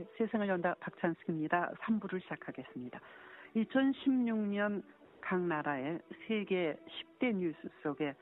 네, 세상을 연다 박찬숙입니다. 3부를 시작하겠습니다. 2016년 각 나라의 세계 10대 뉴스 속에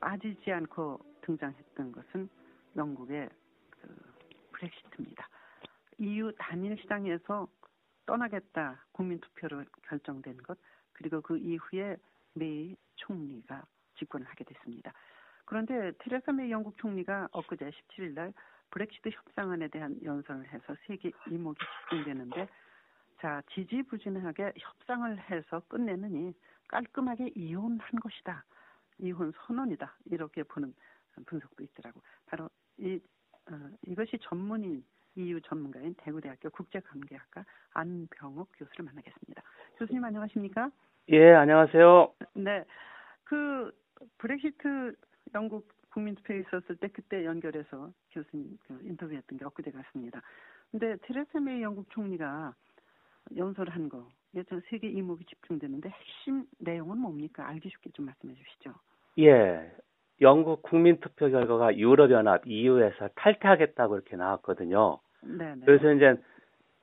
빠지지 않고 등장했던 것은 영국의 그 브렉시트입니다. EU 단일 시장에서 떠나겠다 국민 투표로 결정된 것 그리고 그 이후에 메이 총리가 집권을 하게 됐습니다. 그런데 테레사 메이 영국 총리가 엊그제 17일 날 브렉시트 협상안에 대한 연설을 해서 세계 이목이 집중되는데 자 지지부진하게 협상을 해서 끝내느니 깔끔하게 이혼한 것이다. 이혼 선언이다. 이렇게 보는 분석도 있더라고. 바로 이 어, 이것이 전문인 EU 전문가인 대구대학교 국제관계학과 안병욱 교수를 만나겠습니다. 교수님 안녕하십니까? 예, 안녕하세요. 네. 그 브렉시트 영국 국민투표에 있었을 때 그때 연결해서 교수님 그 인터뷰했던 게 엊그제 같습니다. 근데 테레사 메이 영국 총리가 연설한 거, 이게 전 세계 이목이 집중되는데 핵심 내용은 뭡니까? 알기 쉽게 좀 말씀해 주시죠. 예. 영국 국민투표 결과가 유럽연합 EU에서 탈퇴하겠다고 이렇게 나왔거든요. 네, 네. 그래서 이제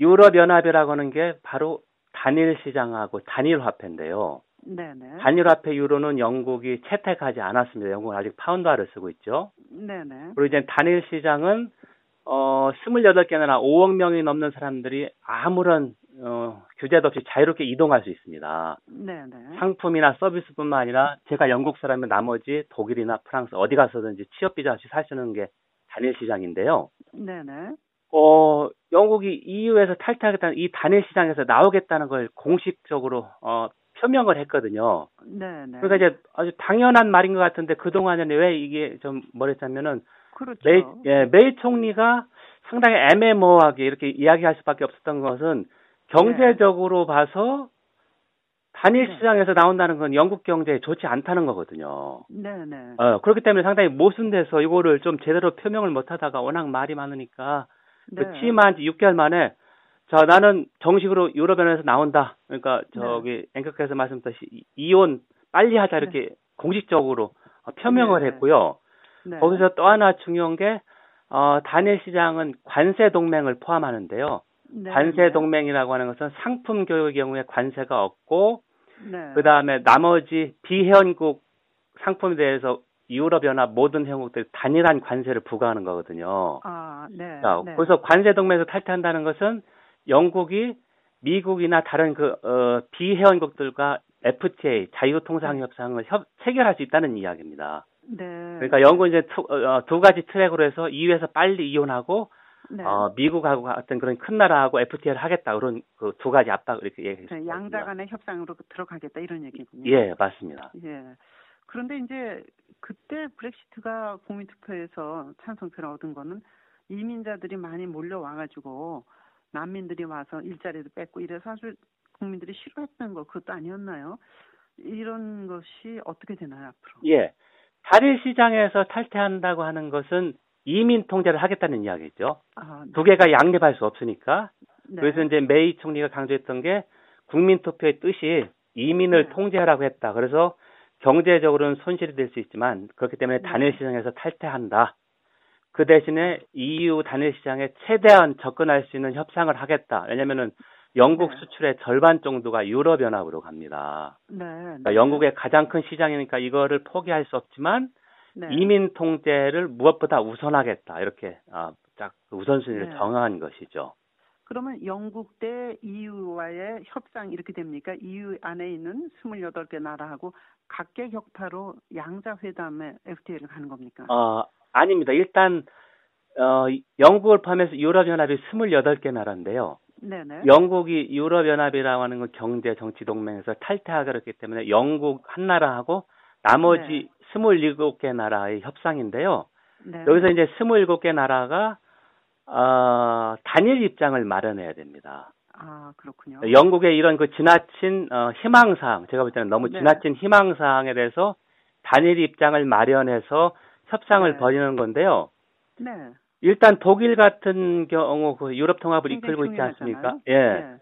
유럽연합이라고 하는 게 바로 단일 시장하고 단일 화폐인데요. 네네. 단일 화폐 유로는 영국이 채택하지 않았습니다. 영국은 아직 파운드화를 쓰고 있죠. 네네. 그리고 이제 단일 시장은 어 28개 나라 5억 명이 넘는 사람들이 아무런 어 규제도 없이 자유롭게 이동할 수 있습니다. 네네. 상품이나 서비스뿐만 아니라 제가 영국 사람이면 나머지 독일이나 프랑스 어디 가서든지 취업 비자 없이 살 수 있는 게 단일 시장인데요. 네네. 어, 영국이 EU에서 탈퇴하겠다는 이 단일 시장에서 나오겠다는 걸 공식적으로 어, 표명을 했거든요. 네 네. 그러니까 이제 아주 당연한 말인 것 같은데 그동안에는 왜 이게 좀 뭐랬냐면은 그렇죠. 메이, 예, 메이 총리가 상당히 애매모호하게 이렇게 이야기할 수밖에 없었던 것은 경제적으로 봐서 단일 네. 시장에서 나온다는 건 영국 경제에 좋지 않다는 거거든요. 네 네. 어, 그렇기 때문에 상당히 모순돼서 이거를 좀 제대로 표명을 못 하다가 워낙 말이 많으니까 네. 그 취임한 지 6개월 만에 자 나는 정식으로 유럽 연합에서 나온다. 그러니까 저기 앵커께서 말씀하셨듯이 이- 이혼 빨리 하자 이렇게 공식적으로 어, 표명을 네. 했고요. 네. 거기서 또 하나 중요한 게 어, 단일 시장은 관세 동맹을 포함하는데요. 네. 관세 동맹이라고 하는 것은 상품 교육의 경우에 관세가 없고 네. 그 다음에 나머지 비회원국 상품에 대해서 유럽연합 모든 회원국들이 단일한 관세를 부과하는 거거든요. 아, 네. 자, 네. 그래서 관세 동맹에서 탈퇴한다는 것은 영국이 미국이나 다른 그 어, 비회원국들과 FTA 자유통상 협상을 협, 체결할 수 있다는 이야기입니다. 네. 그러니까 영국은 이제 투, 어, 두 가지 트랙으로 해서 EU에서 빨리 이혼하고 네. 어, 미국하고 같은 그런 큰 나라하고 FTA를 하겠다 그런 그 두 가지 압박 이렇게 네, 얘기했습니다. 양자 간의 협상으로 들어가겠다 이런 얘기군요. 예, 맞습니다. 예. 그런데 이제 그때 브렉시트가 국민투표에서 찬성표를 얻은 거는 이민자들이 많이 몰려와가지고 난민들이 와서 일자리도 뺏고 이래서 아주 국민들이 싫어했던 거 그것도 아니었나요? 이런 것이 어떻게 되나요 앞으로? 예. 단일 시장에서 탈퇴한다고 하는 것은 이민 통제를 하겠다는 이야기죠. 아, 네. 두 개가 양립할 수 없으니까. 네. 그래서 이제 메이 총리가 강조했던 게 국민 투표의 뜻이 이민을 네. 통제하라고 했다. 그래서 경제적으로는 손실이 될 수 있지만 그렇기 때문에 네. 단일 시장에서 탈퇴한다. 그 대신에 EU 단일 시장에 최대한 접근할 수 있는 협상을 하겠다. 왜냐면은 영국 네. 수출의 절반 정도가 유럽 연합으로 갑니다. 네. 그러니까 영국의 가장 큰 시장이니까 이거를 포기할 수 없지만 네. 이민 통제를 무엇보다 우선하겠다. 이렇게 아, 딱 우선순위를 네. 정한 것이죠. 그러면 영국 대 EU와의 협상 이렇게 됩니까? EU 안에 있는 28개 나라하고 각계 격파로 양자 회담에 FTA를 가는 겁니까? 어, 아닙니다. 일단 어, 영국을 포함해서 유럽연합이 28개 나라인데요. 네네. 영국이 유럽연합이라고 하는 건 경제 정치 동맹에서 탈퇴하기로 했기 때문에 영국 한 나라하고 나머지 27개 나라의 협상인데요. 네. 여기서 이제 27개 나라가 어, 단일 입장을 마련해야 됩니다. 아 그렇군요. 영국의 이런 그 지나친 어, 희망사항, 제가 볼 때는 너무 네. 지나친 희망사항에 대해서 단일 입장을 마련해서 협상을 네. 벌이는 건데요. 네. 일단 독일 같은 경우 그 유럽 통합을 이끌고 있지 않습니까? 예. 네.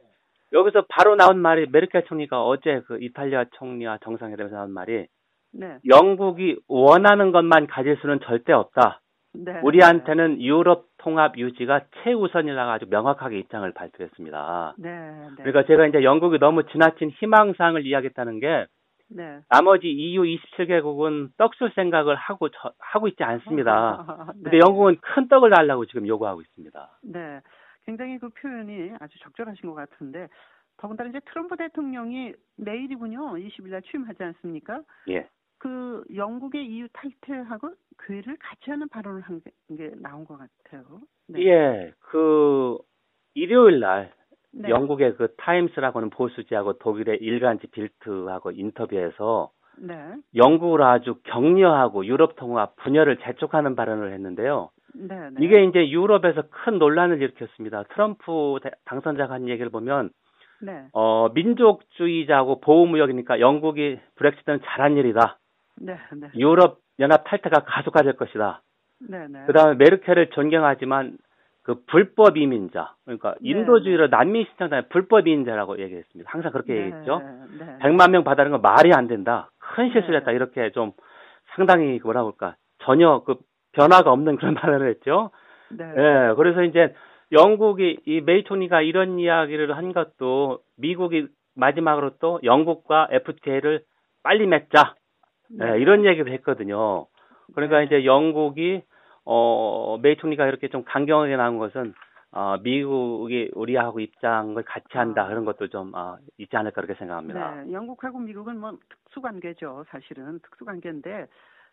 여기서 바로 나온 말이 메르켈 총리가 어제 그 이탈리아 총리와 정상회담에서 나온 말이 네. 영국이 원하는 것만 가질 수는 절대 없다. 네. 우리한테는 유럽 통합 유지가 최우선이라고 아주 명확하게 입장을 발표했습니다. 네. 네. 그러니까 제가 이제 영국이 너무 지나친 희망상을 이야기했다는 게 네. 나머지 EU 27개국은 떡줄 생각을 하고 저- 하고 있지 않습니다. 네. 근데 영국은 큰 떡을 달라고 지금 요구하고 있습니다. 네. 굉장히 그 표현이 아주 적절하신 것 같은데 더군다나 이제 트럼프 대통령이 내일이군요. 20일 날 취임하지 않습니까? 예. 그 영국의 EU 탈퇴하고 괴를 같이 하는 발언을 한 게 나온 것 같아요. 네. 예. 그 일요일 날 네. 영국의 그 타임스라고는 보수지하고 독일의 일간지 빌트하고 인터뷰에서 네. 영국을 아주 격려하고 유럽 통합 분열을 재촉하는 발언을 했는데요. 네. 네. 이게 이제 유럽에서 큰 논란을 일으켰습니다. 트럼프 대- 당선자가 한 얘기를 보면 네. 어 민족주의자하고 보호무역이니까 영국이 브렉시트는 잘한 일이다. 네. 네. 유럽 연합 탈퇴가 가속화될 것이다. 네. 네. 그다음에 메르켈을 존경하지만 그 불법 이민자 그러니까 네. 인도주의로 난민 신청자는 불법 이민자라고 얘기했습니다. 항상 그렇게 네. 얘기했죠. 네. 100만 명 받아는 건 말이 안 된다. 큰 실수를 네. 했다. 이렇게 좀 상당히 뭐라 그럴까 전혀 그 변화가 없는 그런 발언을 했죠. 네. 예, 그래서 이제 영국이 이 메이 총리가 이런 이야기를 한 것도 미국이 마지막으로 또 영국과 FTA를 빨리 맺자 네. 예, 이런 얘기를 했거든요. 그러니까 네. 이제 영국이 어 메이 총리가 이렇게 좀 강경하게 나온 것은 어 미국이 우리하고 입장을 같이 한다 아. 그런 것도 좀 어, 있지 않을까 그렇게 생각합니다. 네, 영국하고 미국은 뭐 특수관계죠, 사실은 특수관계인데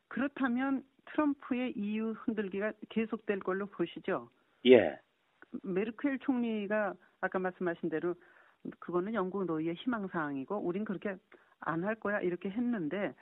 그렇다면 트럼프의 EU 흔들기가 계속될 걸로 보시죠. 예, 메르켈 총리가 아까 말씀하신 대로 그거는 영국 노예의 희망사항이고 우린 그렇게 안 할 거야 이렇게 했는데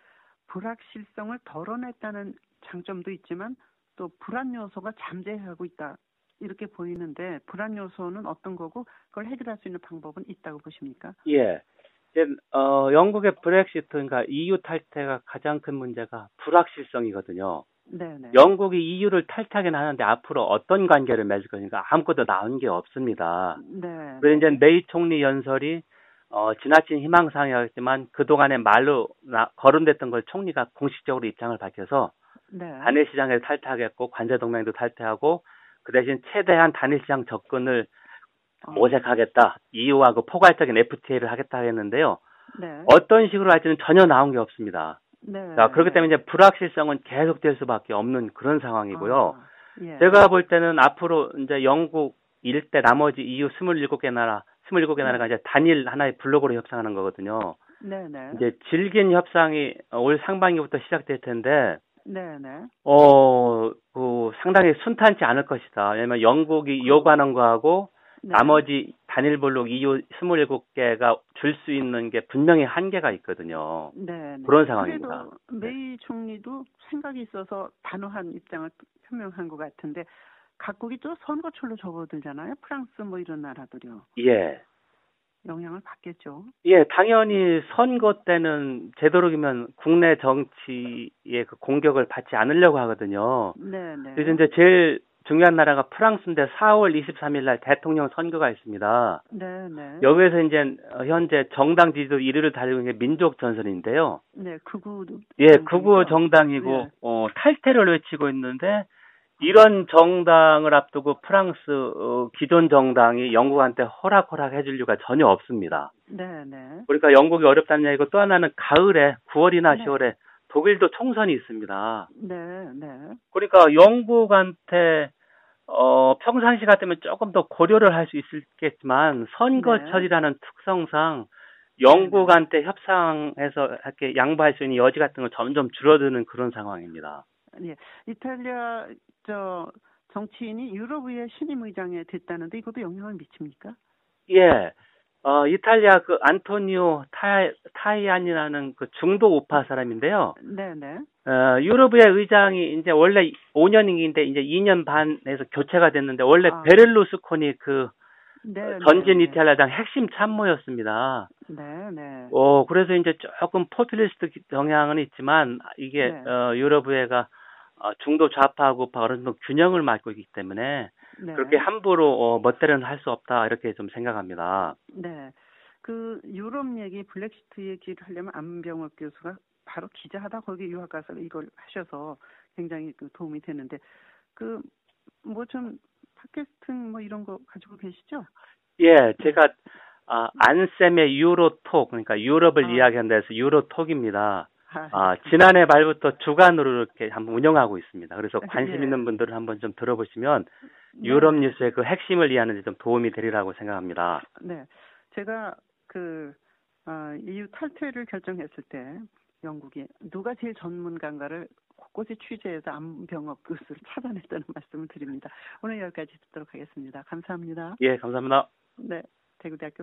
불확실성을 덜어냈다는 장점도 있지만 또 불안 요소가 잠재하고 있다 이렇게 보이는데 불안 요소는 어떤 거고 그걸 해결할 수 있는 방법은 있다고 보십니까? 예. 이제 어 영국의 브렉시트 그러니까 EU 탈퇴가 가장 큰 문제가 불확실성이거든요. 네네. 영국이 EU를 탈퇴하긴 하는데 앞으로 어떤 관계를 맺을 것인가 아무것도 나온 게 없습니다. 네. 그래서 이제 메이 총리 연설이 어, 지나친 희망사항이었지만 그동안에 말로 나, 거론됐던 걸 총리가 공식적으로 입장을 밝혀서 네. 단일 시장에서 탈퇴하겠고 관제 동맹도 탈퇴하고 그 대신 최대한 단일 시장 접근을 어, 모색하겠다. EU하고 포괄적인 FTA를 하겠다 했는데요. 네. 어떤 식으로 할지는 전혀 나온 게 없습니다. 네. 자, 그렇기 때문에 이제 불확실성은 계속될 수밖에 없는 그런 상황이고요. 아, 예. 제가 볼 때는 앞으로 이제 영국 일대 나머지 EU 27개 나라, 27개 나라가 이제 단일 하나의 블록으로 협상하는 거거든요. 네네. 이제 질긴 협상이 올 상반기부터 시작될 텐데, 네네. 어, 그 상당히 순탄치 않을 것이다. 왜냐면 영국이 요구하는 거하고 네. 나머지 단일 블록 EU 27개가 줄 수 있는 게 분명히 한계가 있거든요. 네. 네. 그런 상황입니다. 그래도 메이 총리도 생각이 있어서 단호한 입장을 표명한 것 같은데 각국이 또 선거철로 접어들잖아요. 프랑스 뭐 이런 나라들이요. 예. 영향을 받겠죠. 예, 당연히 선거 때는 되도록이면 국내 정치의 그 공격을 받지 않으려고 하거든요. 네 네. 그래서 이제 제일 중요한 나라가 프랑스인데 4월 23일 날 대통령 선거가 있습니다. 네 네. 여기에서 이제 어, 현재 정당 지지도 1위를 달리고 있는 게 민족 전선인데요. 네, 극우. 예, 극우 정당이고 네. 어, 탈퇴를 외치고 있는데 이런 정당을 앞두고 프랑스 어, 기존 정당이 영국한테 허락허락 해줄 이유가 전혀 없습니다. 네네. 그러니까 영국이 어렵다는 얘기고 또 하나는 가을에 9월이나 네. 10월에 독일도 총선이 있습니다. 네, 네. 그러니까 영국한테 어 평상시 같으면 조금 더 고려를 할 수 있겠지만 선거철이라는 특성상 영국한테 협상해서 이렇게 양보할 수 있는 여지 같은 건 점점 줄어드는 그런 상황입니다. 예. 이탈리아 저 정치인이 유럽의회 신임 의장에 됐다는데 이것도 영향을 미칩니까? 예. 어, 이탈리아 그 안토니오 타, 타이안이라는 그 중도 우파 사람인데요. 네네. 어, 유럽의 의장이 이제 원래 5년인데 이제 2년 반에서 교체가 됐는데 원래 아. 베를루스코니 그 네. 전진 네, 이탈리아당 핵심 참모였습니다. 네, 네. 어, 그래서 이제 조금 포퓰리스트 경향은 있지만 이게 네. 어, 유럽의회가 어, 중도 좌파하고 우파 어느 정도 균형을 맞고 있기 때문에 네. 그렇게 함부로 어, 멋대로는 할 수 없다 이렇게 좀 생각합니다. 네. 그 유럽 얘기 블랙시트 얘기를 하려면 안병욱 교수가 바로 기자하다 거기 유학 가서 이걸 하셔서 굉장히 그 도움이 되는데 그 뭐 좀 팟캐스팅 뭐 이런 거 가지고 계시죠? 예, 제가 아, 안쌤의 유로톡 그러니까 유럽을 아. 이야기한다 해서 유로톡입니다. 아, 아, 지난해 말부터 주간으로 이렇게 한번 운영하고 있습니다. 그래서 관심 예. 있는 분들은 한번 좀 들어보시면 네. 유럽 뉴스의 그 핵심을 이해하는 데 좀 도움이 되리라고 생각합니다. 네, 제가 그 어, EU 탈퇴를 결정했을 때 영국이 누가 제일 전문가인가를 곳곳에 취재해서 암병업 교수를 찾아냈다는 말씀을 드립니다. 오늘 여기까지 듣도록 하겠습니다. 감사합니다. 예, 감사합니다. 네, 대구대학교